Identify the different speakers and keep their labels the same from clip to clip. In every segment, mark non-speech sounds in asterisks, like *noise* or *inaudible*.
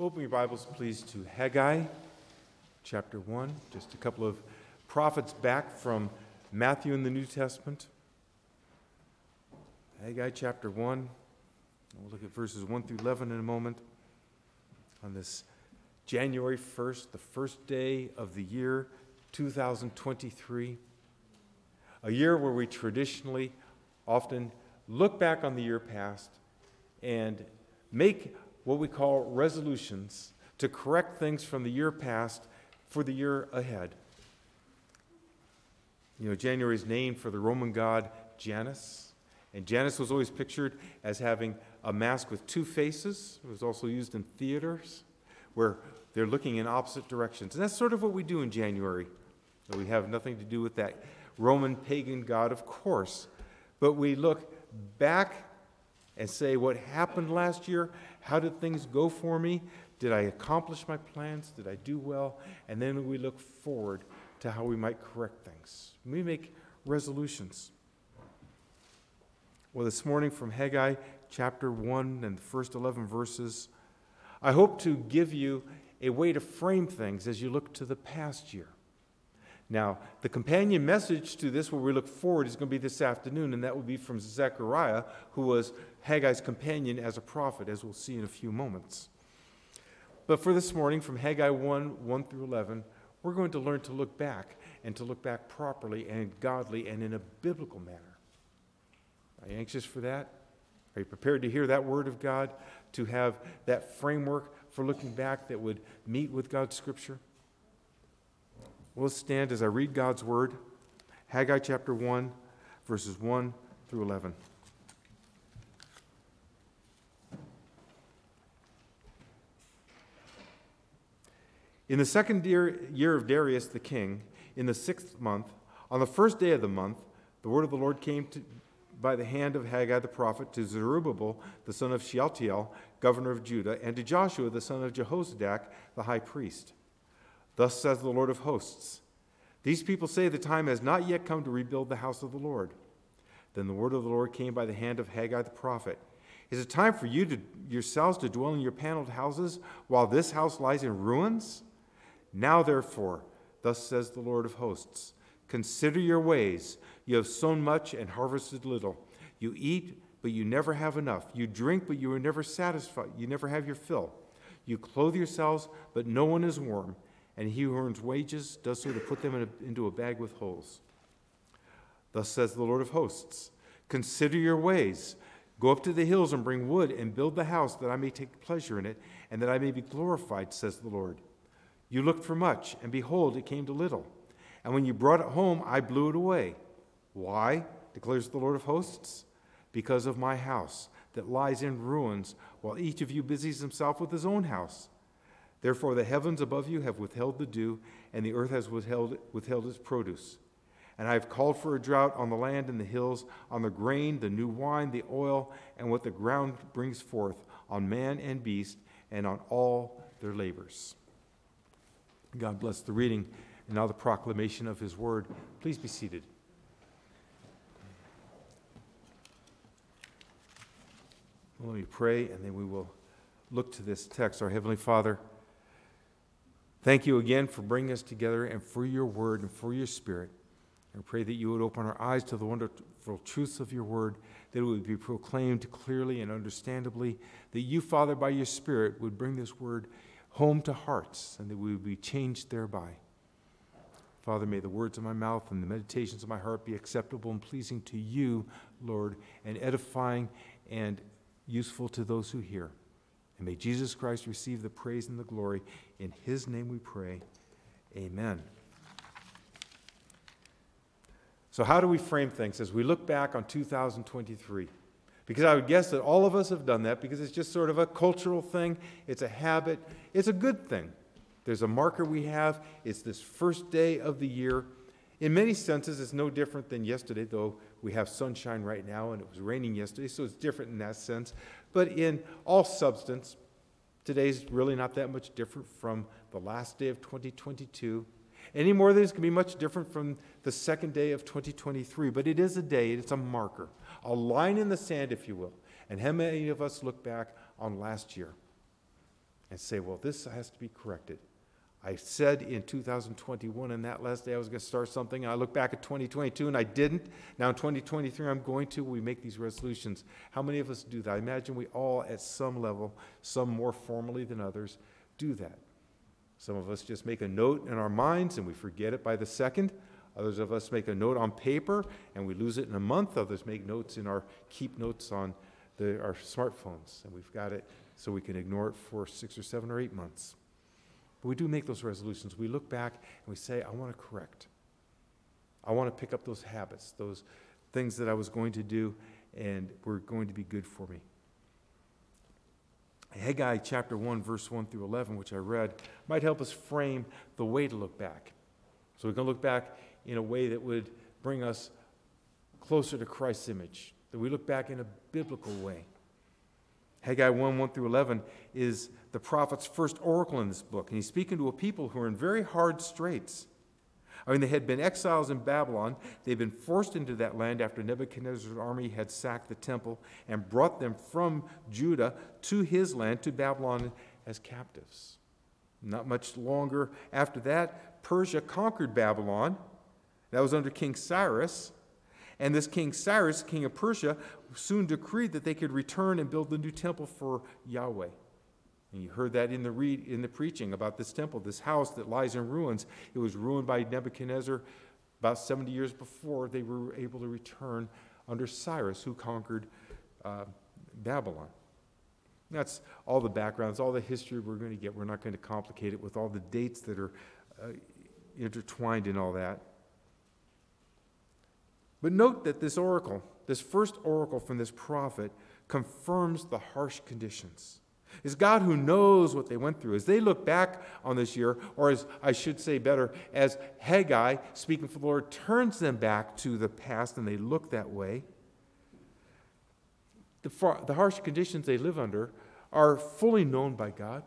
Speaker 1: Open your Bibles, please, to Haggai chapter 1. Just a couple of prophets back from Matthew in the New Testament. Haggai chapter 1. We'll look at verses 1 through 11 in a moment. On this January 1st, the first day of the year 2023, a year where we traditionally often look back on the year past and make what we call resolutions to correct things from the year past for the year ahead. You know, January is named for the Roman god Janus, and Janus was always pictured as having a mask with two faces. It was also used in theaters where they're looking in opposite directions. And that's sort of what we do in January. We have nothing to do with that Roman pagan god, of course, but we look back and say, What happened last year? How did things go for me? Did I accomplish my plans? Did I do well? And then we look forward to how we might correct things. We make resolutions. Well, this morning from Haggai chapter 1 and the first 11 verses, I hope to give you a way to frame things as you look to the past year. Now, the companion message to this, where we look forward, is going to be this afternoon, and that will be from Zechariah, who was Haggai's companion as a prophet, as we'll see in a few moments. But for this morning, from Haggai 1 1 through 11, we're going to learn to look back and to look back properly and godly and in a biblical manner. Are you anxious for that? Are you prepared to hear that word of God, to have that framework for looking back that would meet with God's scripture? We'll stand as I read God's word, Haggai chapter 1, verses 1 through 11. In the second year of Darius the king, in the sixth month, on the first day of the month, the word of the Lord came to, by the hand of Haggai the prophet to Zerubbabel the son of Shealtiel, governor of Judah, and to Joshua the son of Jehozadak, the high priest. Thus says the Lord of hosts These people say the time has not yet come to rebuild the house of the Lord. Then the word of the Lord came by the hand of Haggai the prophet. Is it time for you to, yourselves to dwell in your paneled houses while this house lies in ruins? Now, therefore, thus says the Lord of hosts Consider your ways. You have sown much and harvested little. You eat, but you never have enough. You drink, but you are never satisfied. You never have your fill. You clothe yourselves, but no one is warm and he who earns wages does so to put them in a, into a bag with holes. Thus says the Lord of hosts Consider your ways. Go up to the hills and bring wood and build the house that I may take pleasure in it and that I may be glorified, says the Lord. You looked for much, and behold, it came to little. And when you brought it home, I blew it away. Why? declares the Lord of hosts. Because of my house that lies in ruins, while each of you busies himself with his own house. Therefore, the heavens above you have withheld the dew, and the earth has withheld, withheld its produce. And I have called for a drought on the land and the hills, on the grain, the new wine, the oil, and what the ground brings forth, on man and beast, and on all their labors. God bless the reading and now the proclamation of his word. Please be seated. Well, let me pray, and then we will look to this text. Our Heavenly Father, Thank you again for bringing us together and for your word and for your spirit. I pray that you would open our eyes to the wonderful truths of your word, that it would be proclaimed clearly and understandably, that you, Father, by your Spirit, would bring this word home to hearts and that we would be changed thereby. Father, may the words of my mouth and the meditations of my heart be acceptable and pleasing to you, Lord, and edifying and useful to those who hear. And may Jesus Christ receive the praise and the glory. In his name we pray. Amen. So, how do we frame things as we look back on 2023? Because I would guess that all of us have done that because it's just sort of a cultural thing, it's a habit, it's a good thing. There's a marker we have, it's this first day of the year. In many senses, it's no different than yesterday, though we have sunshine right now and it was raining yesterday, so it's different in that sense. But in all substance, today's really not that much different from the last day of 2022. Any more than it's going to be much different from the second day of 2023. But it is a day, it's a marker, a line in the sand, if you will. And how many of us look back on last year and say, well, this has to be corrected. I said in 2021, and that last day, I was going to start something. I look back at 2022 and I didn't. Now in 2023, I'm going to. We make these resolutions. How many of us do that? I imagine we all, at some level, some more formally than others, do that. Some of us just make a note in our minds and we forget it by the second. Others of us make a note on paper and we lose it in a month. Others make notes in our keep notes on the, our smartphones and we've got it so we can ignore it for six or seven or eight months. But we do make those resolutions. We look back and we say, I want to correct. I want to pick up those habits, those things that I was going to do and were going to be good for me. Haggai chapter 1, verse 1 through 11, which I read, might help us frame the way to look back. So we can look back in a way that would bring us closer to Christ's image, that we look back in a biblical way. Haggai 1 1 through 11 is the prophet's first oracle in this book, and he's speaking to a people who are in very hard straits. I mean, they had been exiles in Babylon. They'd been forced into that land after Nebuchadnezzar's army had sacked the temple and brought them from Judah to his land, to Babylon, as captives. Not much longer after that, Persia conquered Babylon. That was under King Cyrus. And this King Cyrus, king of Persia, soon decreed that they could return and build the new temple for Yahweh. And you heard that in the, read, in the preaching about this temple, this house that lies in ruins. It was ruined by Nebuchadnezzar about 70 years before they were able to return under Cyrus, who conquered uh, Babylon. That's all the backgrounds, all the history we're going to get. We're not going to complicate it with all the dates that are uh, intertwined in all that. But note that this oracle, this first oracle from this prophet, confirms the harsh conditions. It's God who knows what they went through. As they look back on this year, or as I should say better, as Haggai, speaking for the Lord, turns them back to the past and they look that way, the, far, the harsh conditions they live under are fully known by God.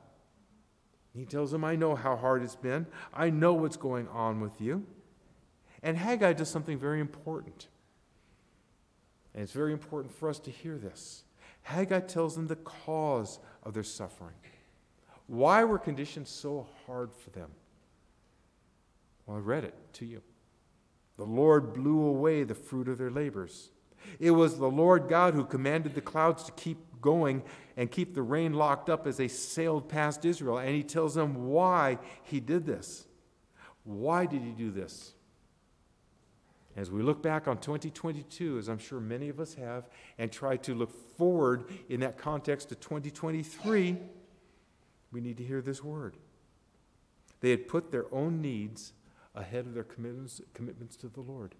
Speaker 1: He tells them, I know how hard it's been. I know what's going on with you. And Haggai does something very important. And it's very important for us to hear this. Haggai tells them the cause of their suffering. Why were conditions so hard for them? Well, I read it to you. The Lord blew away the fruit of their labors. It was the Lord God who commanded the clouds to keep going and keep the rain locked up as they sailed past Israel. And he tells them why he did this. Why did he do this? As we look back on 2022, as I'm sure many of us have, and try to look forward in that context to 2023, we need to hear this word. They had put their own needs ahead of their commitments, commitments to the Lord.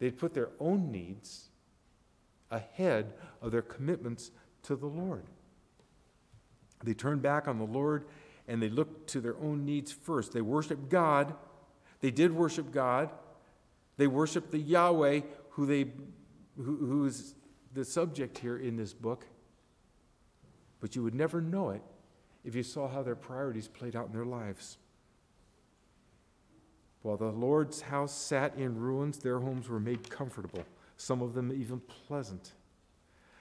Speaker 1: They had put their own needs ahead of their commitments to the Lord. They turned back on the Lord and they looked to their own needs first. They worshiped God they did worship God. They worshiped the Yahweh, who they, who, who is the subject here in this book. But you would never know it if you saw how their priorities played out in their lives. While the Lord's house sat in ruins, their homes were made comfortable, some of them even pleasant.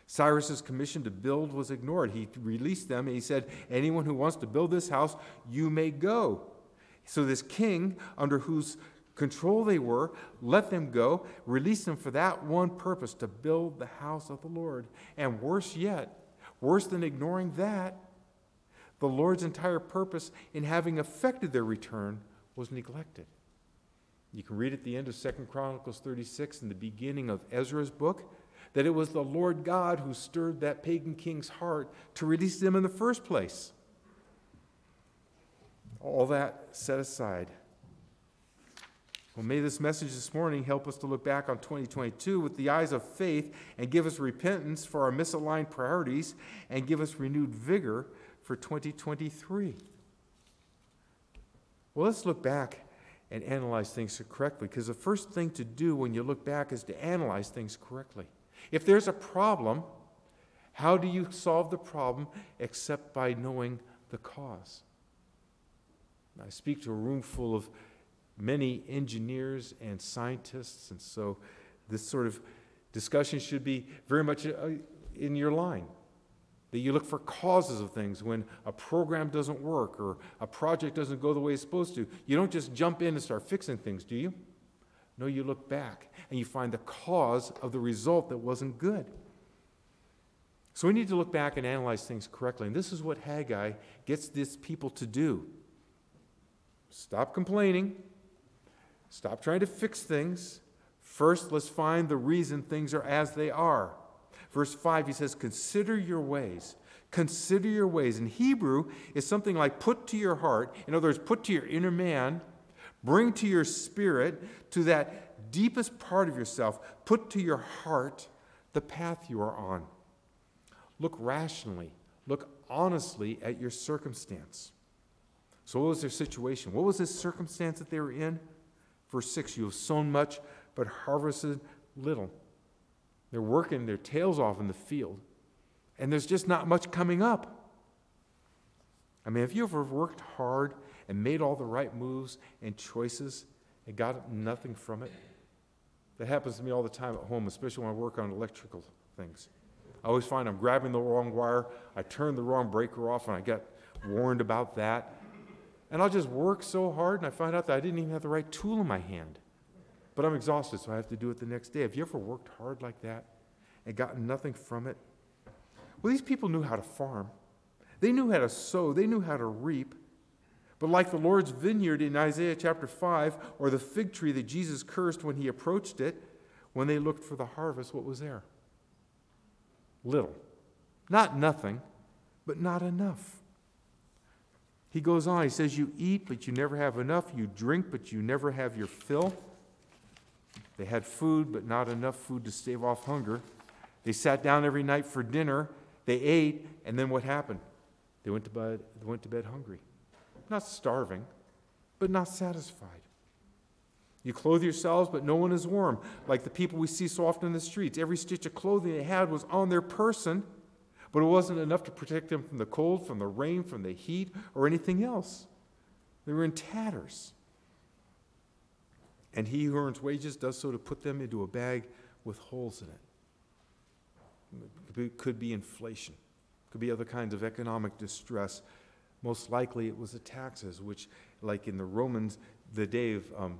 Speaker 1: Cyrus's commission to build was ignored. He released them and he said, Anyone who wants to build this house, you may go. So, this king, under whose control they were, let them go, released them for that one purpose to build the house of the Lord. And worse yet, worse than ignoring that, the Lord's entire purpose in having effected their return was neglected. You can read at the end of Second Chronicles 36 and the beginning of Ezra's book that it was the Lord God who stirred that pagan king's heart to release them in the first place. All that set aside. Well, may this message this morning help us to look back on 2022 with the eyes of faith and give us repentance for our misaligned priorities and give us renewed vigor for 2023. Well, let's look back and analyze things correctly because the first thing to do when you look back is to analyze things correctly. If there's a problem, how do you solve the problem except by knowing the cause? I speak to a room full of many engineers and scientists, and so this sort of discussion should be very much uh, in your line. that you look for causes of things when a program doesn't work or a project doesn't go the way it's supposed to. You don't just jump in and start fixing things, do you? No, you look back and you find the cause of the result that wasn't good. So we need to look back and analyze things correctly. And this is what Haggai gets these people to do stop complaining, stop trying to fix things. First, let's find the reason things are as they are. Verse 5, he says, Consider your ways. Consider your ways. In Hebrew, it's something like put to your heart. In other words, put to your inner man, bring to your spirit, to that deepest part of yourself, put to your heart the path you are on. Look rationally, look honestly at your circumstance. So, what was their situation? What was this circumstance that they were in? Verse 6 You have sown much, but harvested little. They're working their tails off in the field, and there's just not much coming up. I mean, have you ever worked hard and made all the right moves and choices and got nothing from it? That happens to me all the time at home, especially when I work on electrical things. I always find I'm grabbing the wrong wire, I turn the wrong breaker off, and I get warned about that. And I'll just work so hard, and I find out that I didn't even have the right tool in my hand. But I'm exhausted, so I have to do it the next day. Have you ever worked hard like that and gotten nothing from it? Well, these people knew how to farm, they knew how to sow, they knew how to reap. But like the Lord's vineyard in Isaiah chapter 5, or the fig tree that Jesus cursed when he approached it, when they looked for the harvest, what was there? Little. Not nothing, but not enough. He goes on, he says, You eat, but you never have enough. You drink, but you never have your fill. They had food, but not enough food to stave off hunger. They sat down every night for dinner. They ate, and then what happened? They went to bed, they went to bed hungry. Not starving, but not satisfied. You clothe yourselves, but no one is warm, like the people we see so often in the streets. Every stitch of clothing they had was on their person, but it wasn't enough to protect them from the cold, from the rain, from the heat, or anything else. They were in tatters. And he who earns wages does so to put them into a bag with holes in it. It could be, inflation, could be other kinds of economic distress. Most likely it was the taxes, which, like in the Romans, the day of um,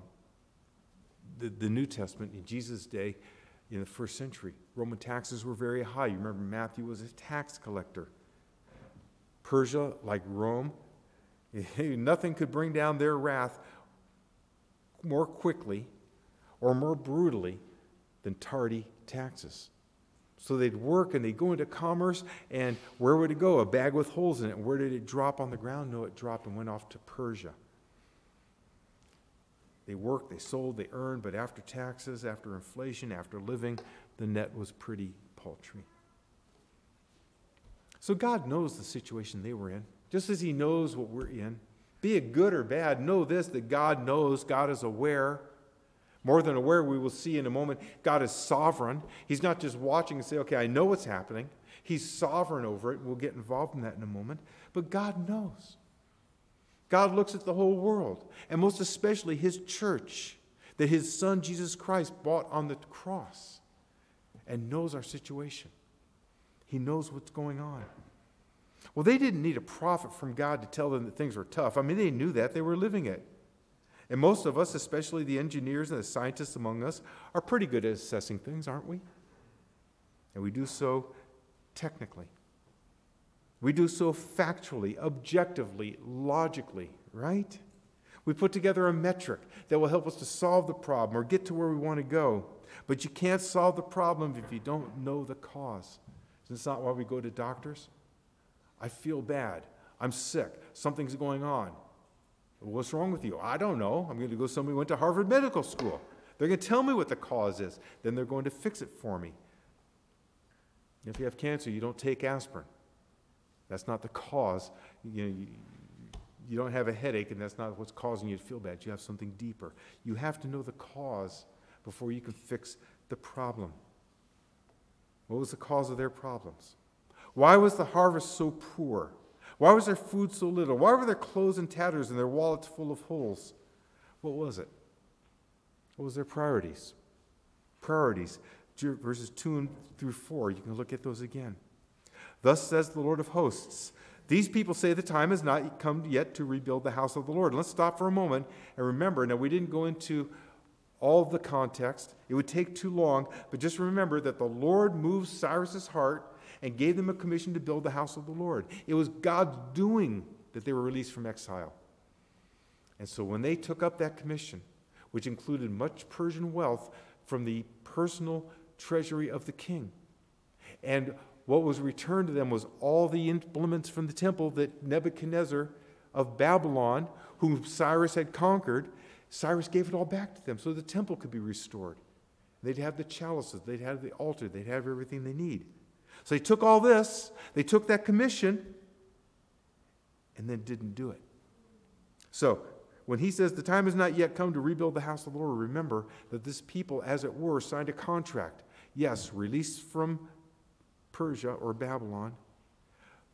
Speaker 1: the, the New Testament, in Jesus' day, in the first century, Roman taxes were very high. You remember Matthew was a tax collector. Persia, like Rome, *laughs* nothing could bring down their wrath more quickly or more brutally than tardy taxes. So they'd work and they'd go into commerce, and where would it go? A bag with holes in it. Where did it drop on the ground? No, it dropped and went off to Persia. They worked, they sold, they earned, but after taxes, after inflation, after living, the net was pretty paltry. So God knows the situation they were in, just as He knows what we're in. Be it good or bad, know this that God knows, God is aware. More than aware, we will see in a moment, God is sovereign. He's not just watching and say, okay, I know what's happening. He's sovereign over it. We'll get involved in that in a moment. But God knows. God looks at the whole world, and most especially His church that His Son Jesus Christ bought on the cross and knows our situation. He knows what's going on. Well, they didn't need a prophet from God to tell them that things were tough. I mean, they knew that, they were living it. And most of us, especially the engineers and the scientists among us, are pretty good at assessing things, aren't we? And we do so technically. We do so factually, objectively, logically, right? We put together a metric that will help us to solve the problem or get to where we want to go. But you can't solve the problem if you don't know the cause. Isn't that why we go to doctors? I feel bad. I'm sick. Something's going on. What's wrong with you? I don't know. I'm going to go somebody who went to Harvard Medical School. They're going to tell me what the cause is. Then they're going to fix it for me. If you have cancer, you don't take aspirin. That's not the cause. You, know, you, you don't have a headache, and that's not what's causing you to feel bad. You have something deeper. You have to know the cause before you can fix the problem. What was the cause of their problems? Why was the harvest so poor? Why was their food so little? Why were their clothes in tatters and their wallets full of holes? What was it? What was their priorities? Priorities, verses 2 through 4. You can look at those again. Thus says the Lord of hosts. These people say the time has not come yet to rebuild the house of the Lord. Let's stop for a moment and remember. Now, we didn't go into all the context, it would take too long, but just remember that the Lord moved Cyrus's heart and gave them a commission to build the house of the Lord. It was God's doing that they were released from exile. And so when they took up that commission, which included much Persian wealth from the personal treasury of the king, and what was returned to them was all the implements from the temple that Nebuchadnezzar of Babylon, whom Cyrus had conquered, Cyrus gave it all back to them so the temple could be restored. They'd have the chalices, they'd have the altar, they'd have everything they need. So they took all this, they took that commission, and then didn't do it. So when he says the time has not yet come to rebuild the house of the Lord, remember that this people, as it were, signed a contract. Yes, released from Persia or Babylon.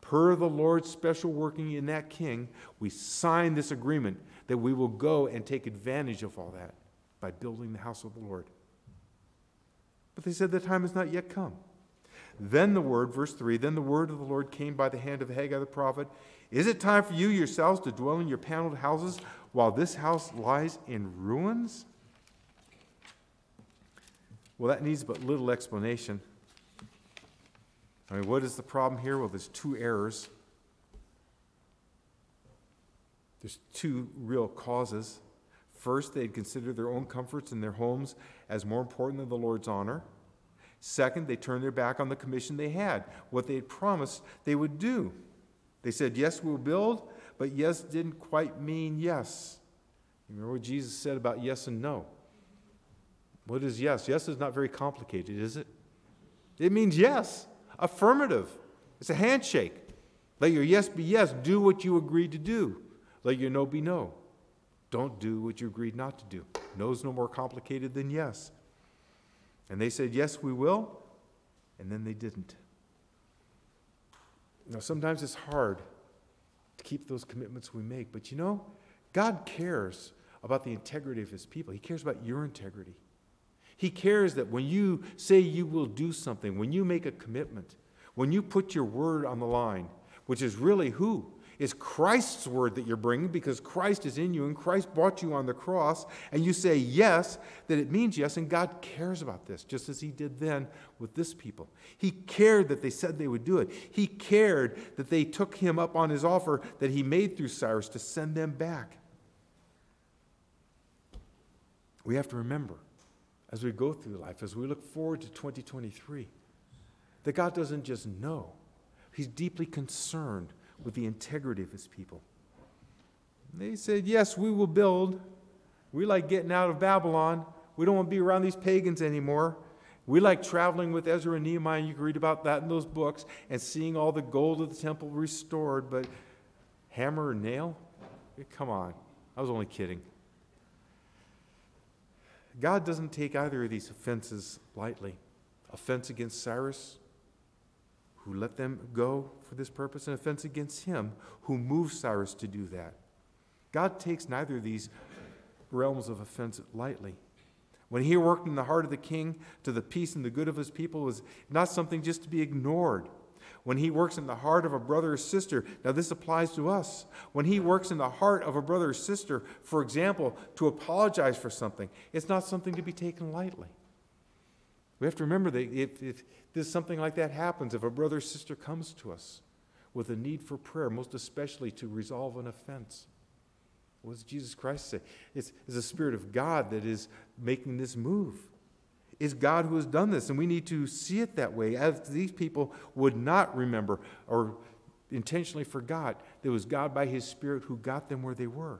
Speaker 1: Per the Lord's special working in that king, we sign this agreement that we will go and take advantage of all that by building the house of the Lord. But they said the time has not yet come. Then the word, verse 3, then the word of the Lord came by the hand of Haggai the prophet. Is it time for you yourselves to dwell in your paneled houses while this house lies in ruins? Well, that needs but little explanation. I mean, what is the problem here? Well, there's two errors. There's two real causes. First, they'd consider their own comforts in their homes as more important than the Lord's honor. Second, they turned their back on the commission they had, what they had promised they would do. They said, Yes, we'll build, but yes didn't quite mean yes. You remember what Jesus said about yes and no? What is yes? Yes is not very complicated, is it? It means yes, affirmative. It's a handshake. Let your yes be yes. Do what you agreed to do. Let your no be no. Don't do what you agreed not to do. No is no more complicated than yes. And they said, Yes, we will. And then they didn't. Now, sometimes it's hard to keep those commitments we make, but you know, God cares about the integrity of his people. He cares about your integrity. He cares that when you say you will do something, when you make a commitment, when you put your word on the line, which is really who? is Christ's word that you're bringing because Christ is in you and Christ bought you on the cross, and you say yes, that it means yes, and God cares about this, just as He did then with this people. He cared that they said they would do it. He cared that they took Him up on His offer that He made through Cyrus to send them back. We have to remember as we go through life, as we look forward to 2023, that God doesn't just know, He's deeply concerned with the integrity of his people. They said, Yes, we will build. We like getting out of Babylon. We don't want to be around these pagans anymore. We like traveling with Ezra and Nehemiah. You can read about that in those books and seeing all the gold of the temple restored. But hammer and nail? Come on. I was only kidding. God doesn't take either of these offenses lightly. Offense against Cyrus, who let them go for this purpose, and offense against him who moved Cyrus to do that. God takes neither of these realms of offense lightly. When he worked in the heart of the king to the peace and the good of his people was not something just to be ignored. When he works in the heart of a brother or sister, now this applies to us. When he works in the heart of a brother or sister, for example, to apologize for something, it's not something to be taken lightly. We have to remember that if, if this something like that happens, if a brother or sister comes to us with a need for prayer, most especially to resolve an offense, what does Jesus Christ say? It's, it's the Spirit of God that is making this move. It's God who has done this, and we need to see it that way. As these people would not remember or intentionally forgot, it was God by His Spirit who got them where they were.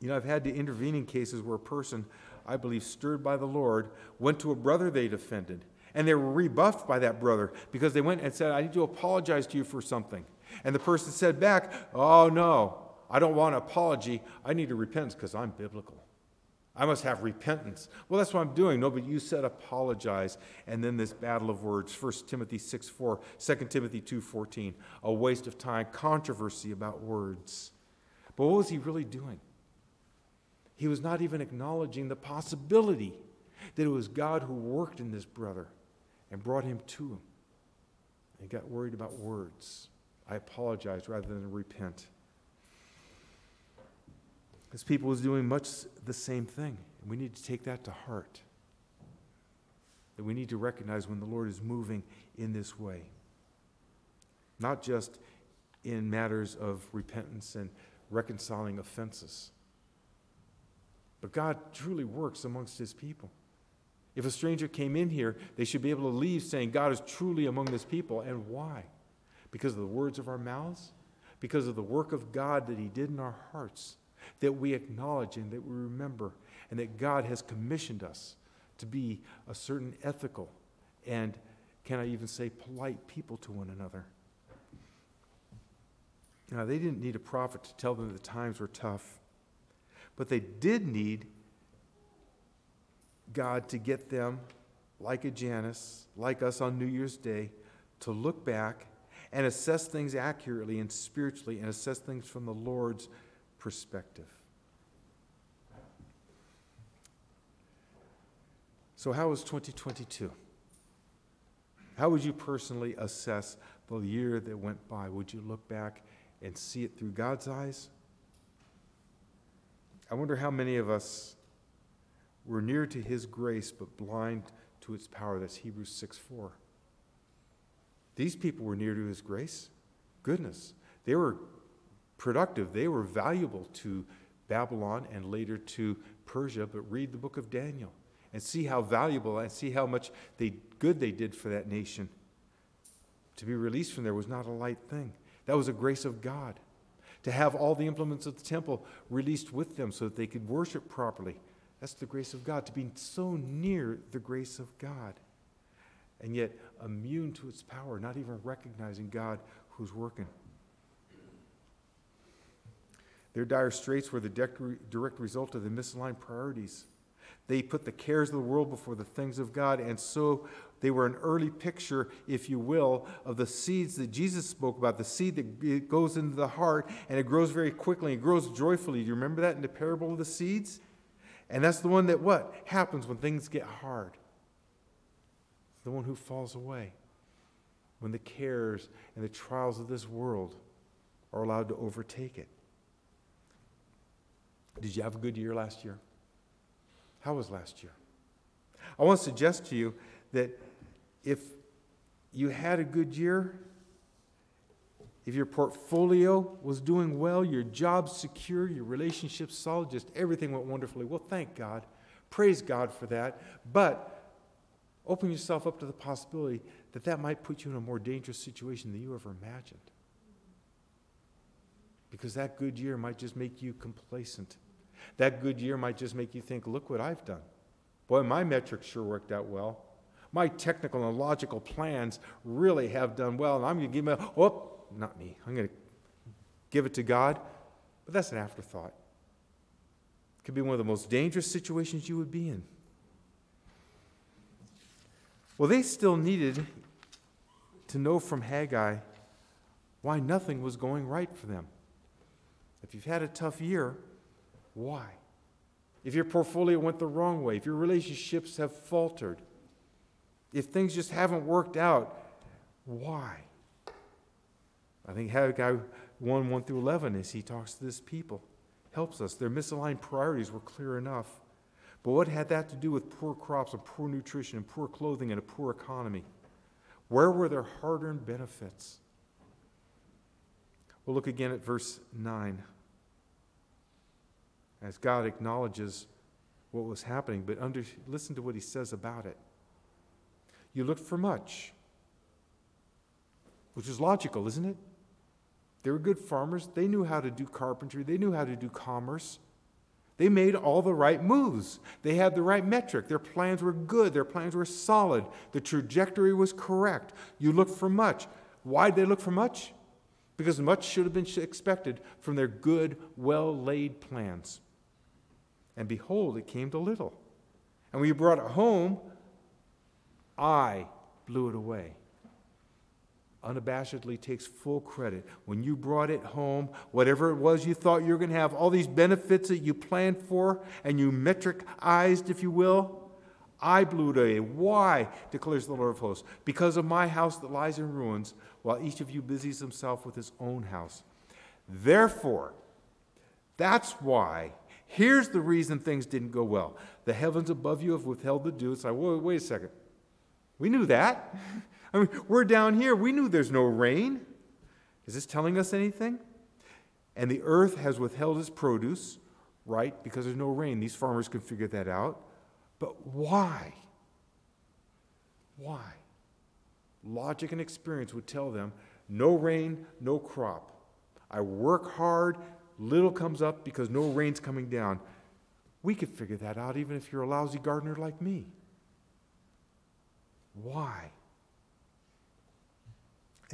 Speaker 1: You know, I've had the intervening cases where a person I believe, stirred by the Lord, went to a brother they'd offended. And they were rebuffed by that brother because they went and said, I need to apologize to you for something. And the person said back, Oh, no, I don't want an apology. I need to repent because I'm biblical. I must have repentance. Well, that's what I'm doing. No, but you said apologize. And then this battle of words 1 Timothy 6 4, 2 Timothy 2 14, a waste of time, controversy about words. But what was he really doing? He was not even acknowledging the possibility that it was God who worked in this brother and brought him to him. and got worried about words. I apologize rather than repent. This people was doing much the same thing. We need to take that to heart. That we need to recognize when the Lord is moving in this way. Not just in matters of repentance and reconciling offenses. But God truly works amongst his people. If a stranger came in here, they should be able to leave saying, God is truly among this people. And why? Because of the words of our mouths? Because of the work of God that he did in our hearts, that we acknowledge and that we remember, and that God has commissioned us to be a certain ethical and, can I even say, polite people to one another. Now, they didn't need a prophet to tell them the times were tough, but they did need God to get them, like a Janus, like us on New Year's Day, to look back and assess things accurately and spiritually and assess things from the Lord's perspective. So, how was 2022? How would you personally assess the year that went by? Would you look back and see it through God's eyes? I wonder how many of us were near to his grace but blind to its power. That's Hebrews 6 4. These people were near to his grace. Goodness. They were productive, they were valuable to Babylon and later to Persia. But read the book of Daniel and see how valuable and see how much they, good they did for that nation. To be released from there was not a light thing. That was a grace of God. To have all the implements of the temple released with them so that they could worship properly. That's the grace of God, to be so near the grace of God. And yet immune to its power, not even recognizing God who's working. Their dire straits were the direct result of the misaligned priorities. They put the cares of the world before the things of God, and so they were an early picture, if you will, of the seeds that Jesus spoke about, the seed that goes into the heart and it grows very quickly, it grows joyfully. Do you remember that in the parable of the seeds? And that's the one that what? Happens when things get hard. The one who falls away. When the cares and the trials of this world are allowed to overtake it. Did you have a good year last year? How was last year? I want to suggest to you that if you had a good year, if your portfolio was doing well, your job secure, your relationships solid, just everything went wonderfully, well, thank God. Praise God for that. But open yourself up to the possibility that that might put you in a more dangerous situation than you ever imagined. Because that good year might just make you complacent. That good year might just make you think, look what I've done. Boy, my metrics sure worked out well my technical and logical plans really have done well, and I'm going to give them, oh, not me. I'm going to give it to God. But that's an afterthought. It could be one of the most dangerous situations you would be in. Well, they still needed to know from Haggai why nothing was going right for them. If you've had a tough year, why? If your portfolio went the wrong way, if your relationships have faltered, if things just haven't worked out, why? I think Haggai 1 1 through 11, as he talks to this people, helps us. Their misaligned priorities were clear enough. But what had that to do with poor crops and poor nutrition and poor clothing and a poor economy? Where were their hard earned benefits? We'll look again at verse 9 as God acknowledges what was happening, but under, listen to what he says about it. You looked for much, which is logical, isn't it? They were good farmers. They knew how to do carpentry, they knew how to do commerce. They made all the right moves. They had the right metric. Their plans were good. Their plans were solid. The trajectory was correct. You looked for much. Why did they look for much? Because much should have been expected from their good, well laid plans. And behold, it came to little. And when you brought it home, I blew it away. Unabashedly takes full credit. When you brought it home, whatever it was you thought you were going to have, all these benefits that you planned for and you metricized, if you will, I blew it away. Why? declares the Lord of hosts. Because of my house that lies in ruins, while each of you busies himself with his own house. Therefore, that's why. Here's the reason things didn't go well. The heavens above you have withheld the dew. It's like, wait, wait a second. We knew that. *laughs* I mean, we're down here. We knew there's no rain. Is this telling us anything? And the earth has withheld its produce, right? Because there's no rain. These farmers can figure that out. But why? Why? Logic and experience would tell them no rain, no crop. I work hard, little comes up because no rain's coming down. We could figure that out even if you're a lousy gardener like me. Why?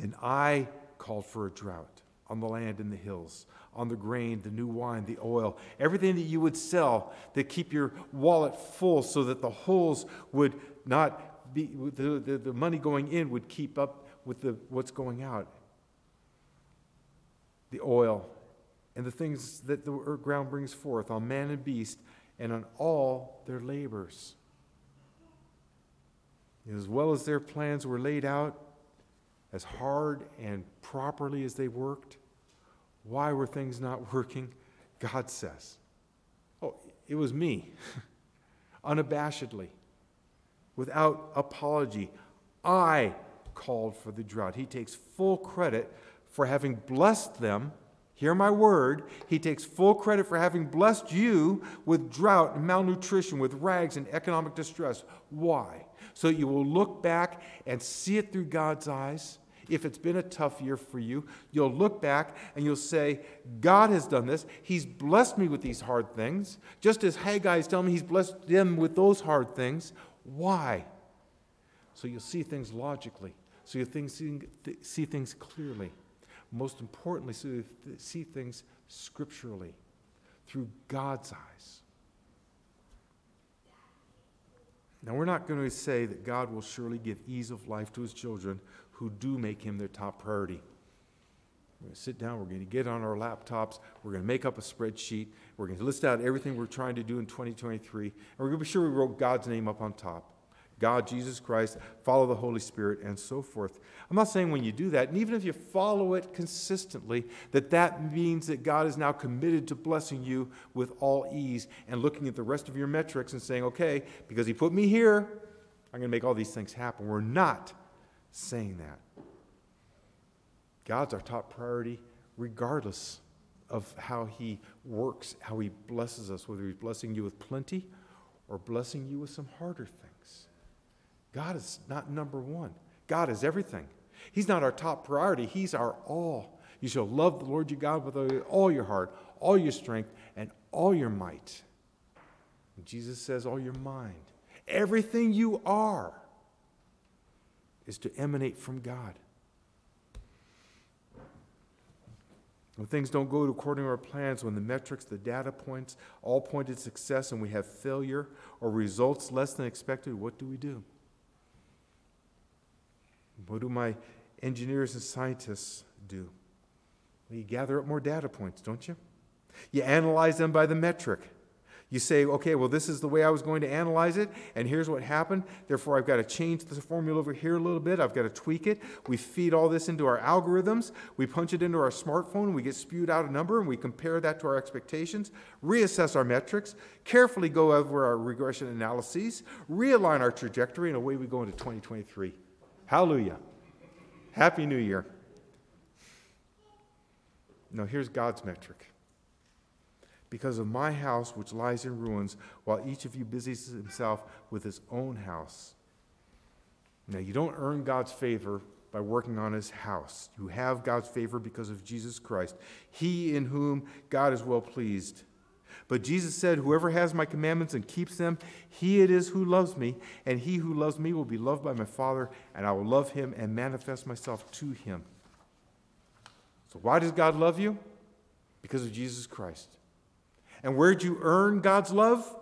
Speaker 1: And I called for a drought on the land and the hills, on the grain, the new wine, the oil, everything that you would sell to keep your wallet full so that the holes would not be, the, the, the money going in would keep up with the, what's going out. The oil and the things that the ground brings forth on man and beast and on all their labors. As well as their plans were laid out, as hard and properly as they worked, why were things not *laughs* working? God says. Oh, it was me, *laughs* unabashedly, without apology. I called for the drought. He takes full credit for having blessed them. Hear my word. He takes full credit for having blessed you with drought and malnutrition, with rags and economic distress. Why? So you will look back and see it through God's eyes if it's been a tough year for you, you'll look back and you'll say, God has done this. He's blessed me with these hard things. Just as Haggai is telling me he's blessed them with those hard things. Why? So you'll see things logically. So you'll see things clearly. Most importantly, so see things scripturally through God's eyes. Now, we're not going to say that God will surely give ease of life to his children who do make him their top priority. We're going to sit down, we're going to get on our laptops, we're going to make up a spreadsheet, we're going to list out everything we're trying to do in 2023, and we're going to be sure we wrote God's name up on top. God, Jesus Christ, follow the Holy Spirit, and so forth. I'm not saying when you do that, and even if you follow it consistently, that that means that God is now committed to blessing you with all ease and looking at the rest of your metrics and saying, okay, because He put me here, I'm going to make all these things happen. We're not saying that. God's our top priority, regardless of how He works, how He blesses us, whether He's blessing you with plenty or blessing you with some harder things. God is not number one, God is everything. He's not our top priority, He's our all. You shall love the Lord your God with all your heart, all your strength, and all your might. And Jesus says, all your mind. Everything you are is to emanate from God. When things don't go according to our plans, when the metrics, the data points all point to success and we have failure or results less than expected, what do we do? What do my engineers and scientists do? Well, you gather up more data points, don't you? You analyze them by the metric. You say, okay, well, this is the way I was going to analyze it, and here's what happened. Therefore, I've got to change the formula over here a little bit. I've got to tweak it. We feed all this into our algorithms. We punch it into our smartphone. We get spewed out a number, and we compare that to our expectations, reassess our metrics, carefully go over our regression analyses, realign our trajectory, and away we go into 2023. Hallelujah. Happy New Year. Now, here's God's metric because of my house which lies in ruins, while each of you busies himself with his own house. Now, you don't earn God's favor by working on his house. You have God's favor because of Jesus Christ, he in whom God is well pleased. But Jesus said, Whoever has my commandments and keeps them, he it is who loves me, and he who loves me will be loved by my Father, and I will love him and manifest myself to him. So, why does God love you? Because of Jesus Christ. And where'd you earn God's love?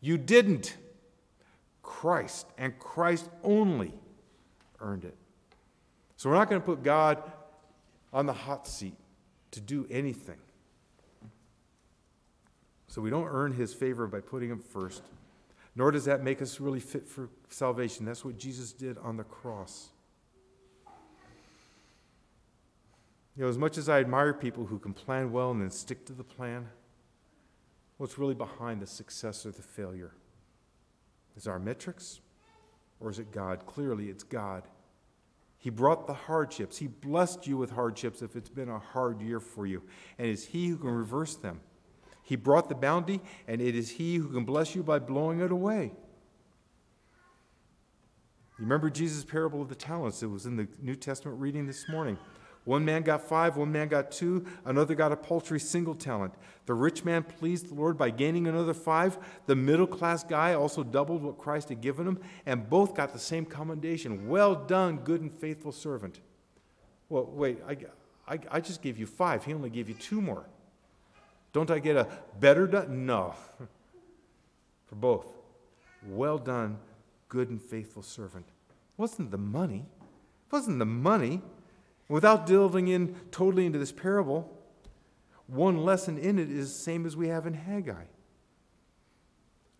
Speaker 1: You didn't. Christ and Christ only earned it. So we're not going to put God on the hot seat to do anything. So we don't earn his favor by putting him first. nor does that make us really fit for salvation. That's what Jesus did on the cross. You know, as much as I admire people who can plan well and then stick to the plan, what's really behind the success or the failure? Is our metrics or is it God? Clearly, it's God. He brought the hardships. He blessed you with hardships if it's been a hard year for you. And it's He who can reverse them. He brought the bounty, and it is He who can bless you by blowing it away. You remember Jesus' parable of the talents? It was in the New Testament reading this morning. One man got five, one man got two, another got a paltry single talent. The rich man pleased the Lord by gaining another five. The middle class guy also doubled what Christ had given him, and both got the same commendation. Well done, good and faithful servant. Well, wait, I, I, I just gave you five. He only gave you two more. Don't I get a better done? No. *laughs* For both. Well done, good and faithful servant. It wasn't the money. It wasn't the money. Without delving in totally into this parable, one lesson in it is the same as we have in Haggai.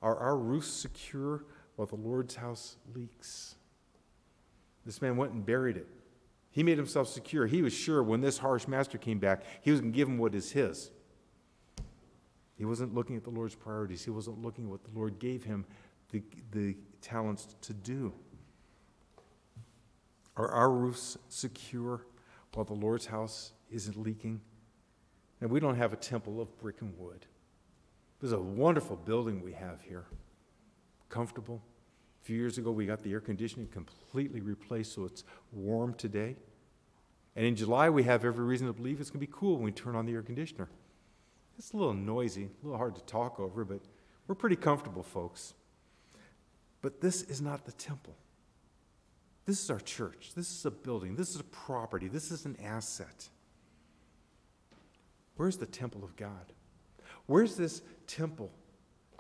Speaker 1: Are our roofs secure while the Lord's house leaks? This man went and buried it. He made himself secure. He was sure when this harsh master came back, he was going to give him what is his. He wasn't looking at the Lord's priorities. He wasn't looking at what the Lord gave him the, the talents to do. Are our roofs secure while the Lord's house isn't leaking. And we don't have a temple of brick and wood. There's a wonderful building we have here, comfortable. A few years ago, we got the air conditioning completely replaced so it's warm today. And in July, we have every reason to believe it's going to be cool when we turn on the air conditioner. It's a little noisy, a little hard to talk over, but we're pretty comfortable, folks. But this is not the temple. This is our church. This is a building. This is a property. This is an asset. Where's the temple of God? Where's this temple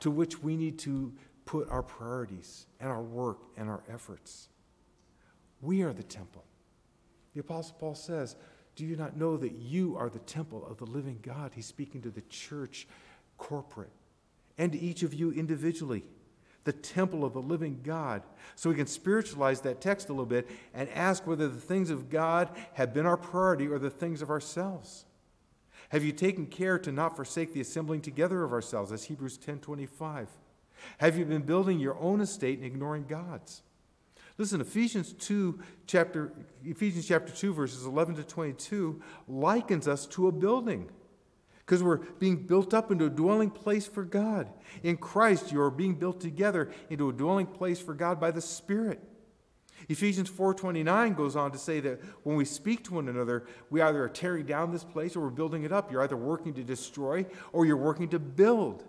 Speaker 1: to which we need to put our priorities and our work and our efforts? We are the temple. The Apostle Paul says, Do you not know that you are the temple of the living God? He's speaking to the church corporate and to each of you individually the temple of the living God. So we can spiritualize that text a little bit and ask whether the things of God have been our priority or the things of ourselves. Have you taken care to not forsake the assembling together of ourselves, as Hebrews 10:25? Have you been building your own estate and ignoring God's? Listen, Ephesians 2 chapter Ephesians chapter 2 verses 11 to 22 likens us to a building because we're being built up into a dwelling place for God. In Christ, you are being built together into a dwelling place for God by the Spirit. Ephesians 4:29 goes on to say that when we speak to one another, we either are tearing down this place or we're building it up. You're either working to destroy or you're working to build.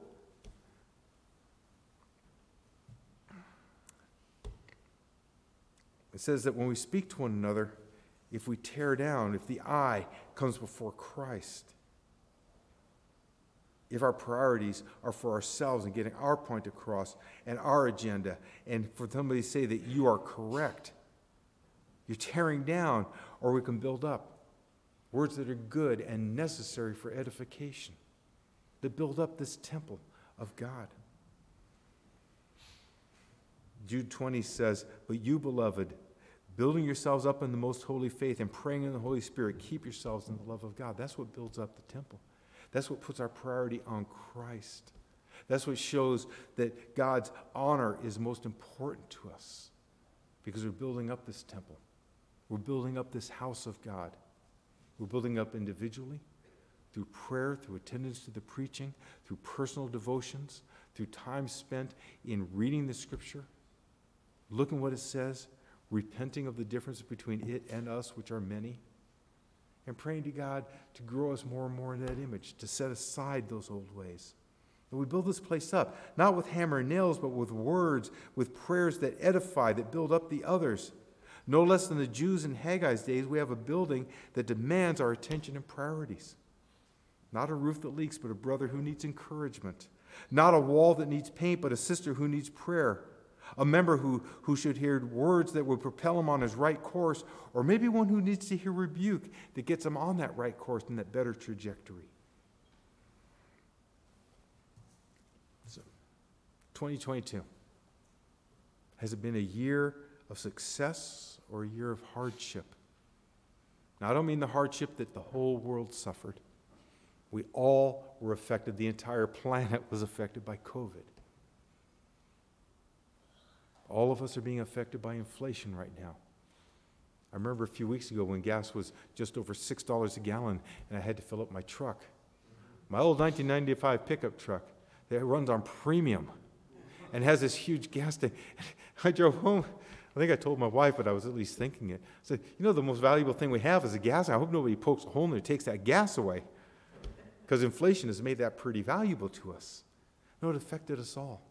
Speaker 1: It says that when we speak to one another, if we tear down, if the I comes before Christ, if our priorities are for ourselves and getting our point across and our agenda, and for somebody to say that you are correct, you're tearing down, or we can build up. Words that are good and necessary for edification, that build up this temple of God. Jude 20 says, But you, beloved, building yourselves up in the most holy faith and praying in the Holy Spirit, keep yourselves in the love of God. That's what builds up the temple. That's what puts our priority on Christ. That's what shows that God's honor is most important to us because we're building up this temple. We're building up this house of God. We're building up individually through prayer, through attendance to the preaching, through personal devotions, through time spent in reading the scripture, looking what it says, repenting of the difference between it and us, which are many and praying to God to grow us more and more in that image, to set aside those old ways. And we build this place up, not with hammer and nails, but with words, with prayers that edify, that build up the others. No less than the Jews in Haggai's days, we have a building that demands our attention and priorities. Not a roof that leaks, but a brother who needs encouragement. Not a wall that needs paint, but a sister who needs prayer a member who, who should hear words that would propel him on his right course, or maybe one who needs to hear rebuke that gets him on that right course and that better trajectory. So, 2022. Has it been a year of success or a year of hardship? Now, I don't mean the hardship that the whole world suffered. We all were affected, the entire planet was affected by COVID. All of us are being affected by inflation right now. I remember a few weeks ago when gas was just over $6 a gallon and I had to fill up my truck. My old 1995 pickup truck that runs on premium and has this huge gas tank. *laughs* I drove home. I think I told my wife, but I was at least thinking it. I said, You know, the most valuable thing we have is a gas. I hope nobody pokes a hole in it and takes that gas away. Because inflation has made that pretty valuable to us. No, it affected us all.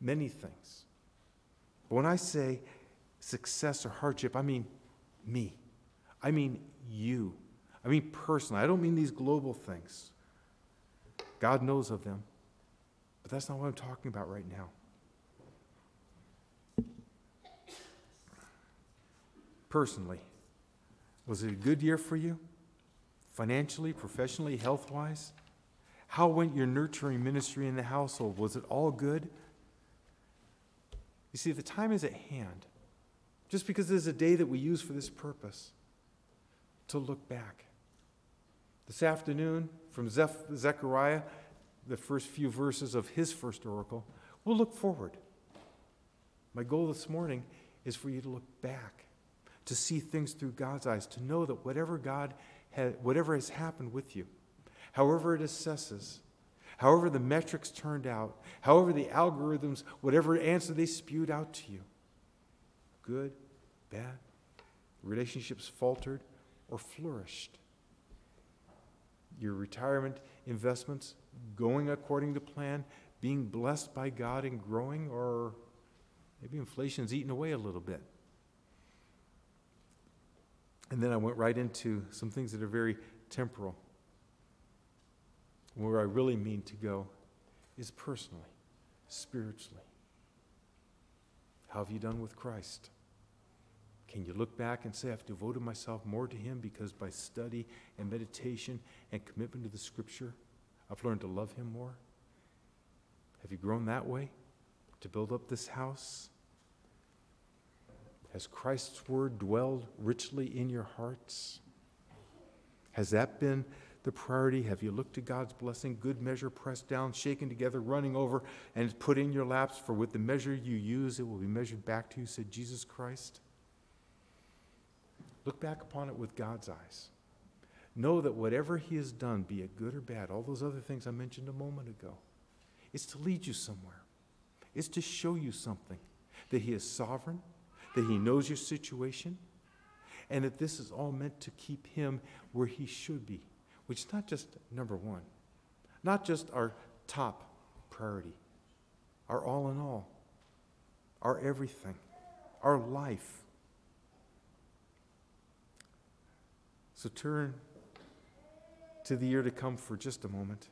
Speaker 1: Many things. But when I say success or hardship, I mean me. I mean you. I mean personally. I don't mean these global things. God knows of them. But that's not what I'm talking about right now. Personally, was it a good year for you? Financially, professionally, health wise? How went your nurturing ministry in the household? Was it all good? You see, the time is at hand. Just because there's a day that we use for this purpose, to look back. This afternoon, from Zechariah, the first few verses of his first oracle, we'll look forward. My goal this morning is for you to look back, to see things through God's eyes, to know that whatever God has, whatever has happened with you, however it assesses, however the metrics turned out, however the algorithms, whatever answer they spewed out to you, good, bad, relationships faltered or flourished. Your retirement investments going according to plan, being blessed by God and growing, or maybe inflation's eaten away a little bit. And then I went right into some things that are very temporal. Where I really mean to go is personally, spiritually. How have you done with Christ? Can you look back and say, I've devoted myself more to Him because by study and meditation and commitment to the Scripture, I've learned to love Him more? Have you grown that way to build up this house? Has Christ's Word dwelled richly in your hearts? Has that been the priority? Have you looked to God's blessing, good measure, pressed down, shaken together, running over, and put in your laps? For with the measure you use, it will be measured back to you, said Jesus Christ. Look back upon it with God's eyes. Know that whatever He has done, be it good or bad, all those other things I mentioned a moment ago, is to lead you somewhere. It's to show you something that He is sovereign, that He knows your situation, and that this is all meant to keep Him where He should be, which is not just number one, not just our top priority, our all in all, our everything, our life. So turn to the year to come for just a moment.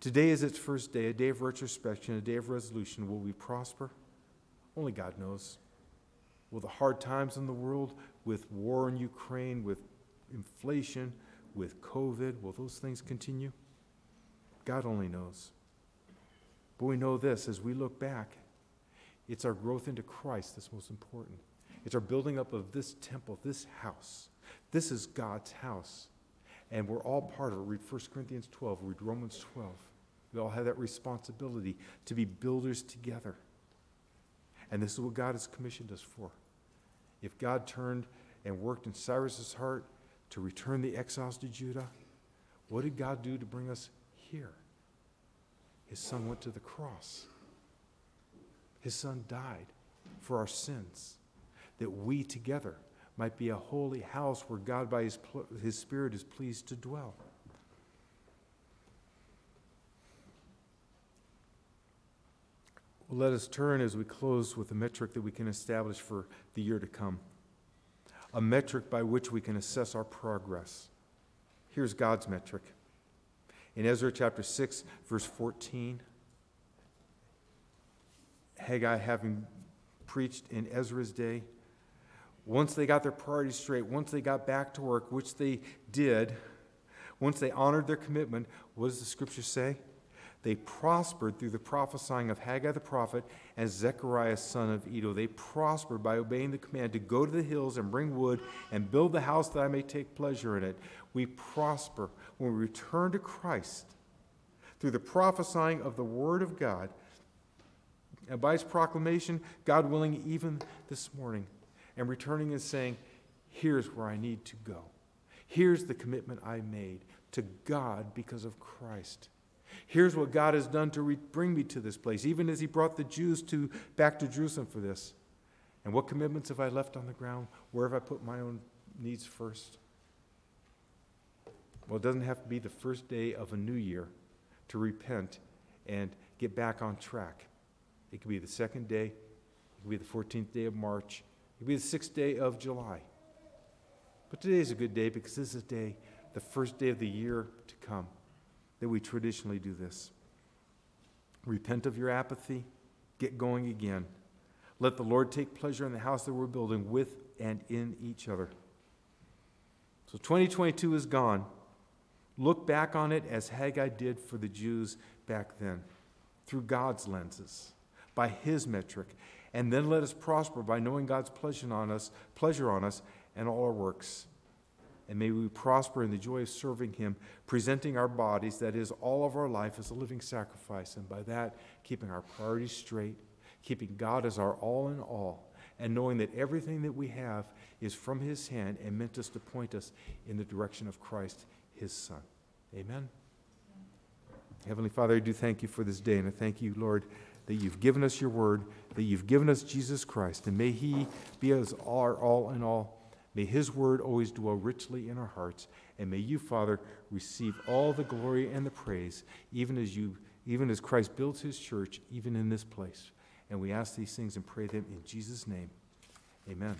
Speaker 1: Today is its first day, a day of retrospection, a day of resolution. Will we prosper? Only God knows. Will the hard times in the world, with war in Ukraine, with inflation, with COVID, will those things continue? God only knows. But we know this as we look back, it's our growth into Christ that's most important. It's our building up of this temple, this house. This is God's house. And we're all part of it. Read 1 Corinthians 12, read Romans 12. We all have that responsibility to be builders together. And this is what God has commissioned us for. If God turned and worked in Cyrus's heart to return the exiles to Judah, what did God do to bring us here? His son went to the cross. His son died for our sins, that we together might be a holy house where God, by his, his Spirit, is pleased to dwell. Well, let us turn as we close with a metric that we can establish for the year to come, a metric by which we can assess our progress. Here's God's metric. In Ezra chapter 6, verse 14, Haggai, having preached in Ezra's day, once they got their priorities straight, once they got back to work, which they did, once they honored their commitment, what does the scripture say? They prospered through the prophesying of Haggai the prophet and Zechariah son of Iddo. They prospered by obeying the command to go to the hills and bring wood and build the house that I may take pleasure in it. We prosper when we return to Christ through the prophesying of the Word of God. And by his proclamation, God willing, even this morning, and returning and saying, Here's where I need to go. Here's the commitment I made to God because of Christ. Here's what God has done to re- bring me to this place, even as He brought the Jews to, back to Jerusalem for this. And what commitments have I left on the ground? Where have I put my own needs first? Well, it doesn't have to be the first day of a new year to repent and get back on track. It could be the second day, it could be the 14th day of March, it could be the sixth day of July. But today is a good day because this is a day, the first day of the year to come, that we traditionally do this. Repent of your apathy, get going again. Let the Lord take pleasure in the house that we're building with and in each other. So 2022 is gone. Look back on it as Haggai did for the Jews back then, through God's lenses, by his metric. And then let us prosper by knowing God's pleasure on us, pleasure on us and all our works. And may we prosper in the joy of serving him, presenting our bodies, that is, all of our life, as a living sacrifice. And by that, keeping our priorities straight, keeping God as our all in all, and knowing that everything that we have is from his hand and meant us to point us in the direction of Christ his Son. Amen. Heavenly Father, I do thank you for this day, and I thank you, Lord, that you've given us your word, that you've given us Jesus Christ, and may he be as our all in all. May his word always dwell richly in our hearts, and may you, Father, receive all the glory and the praise, even as you, even as Christ builds his church, even in this place. And we ask these things and pray them in Jesus' name. Amen.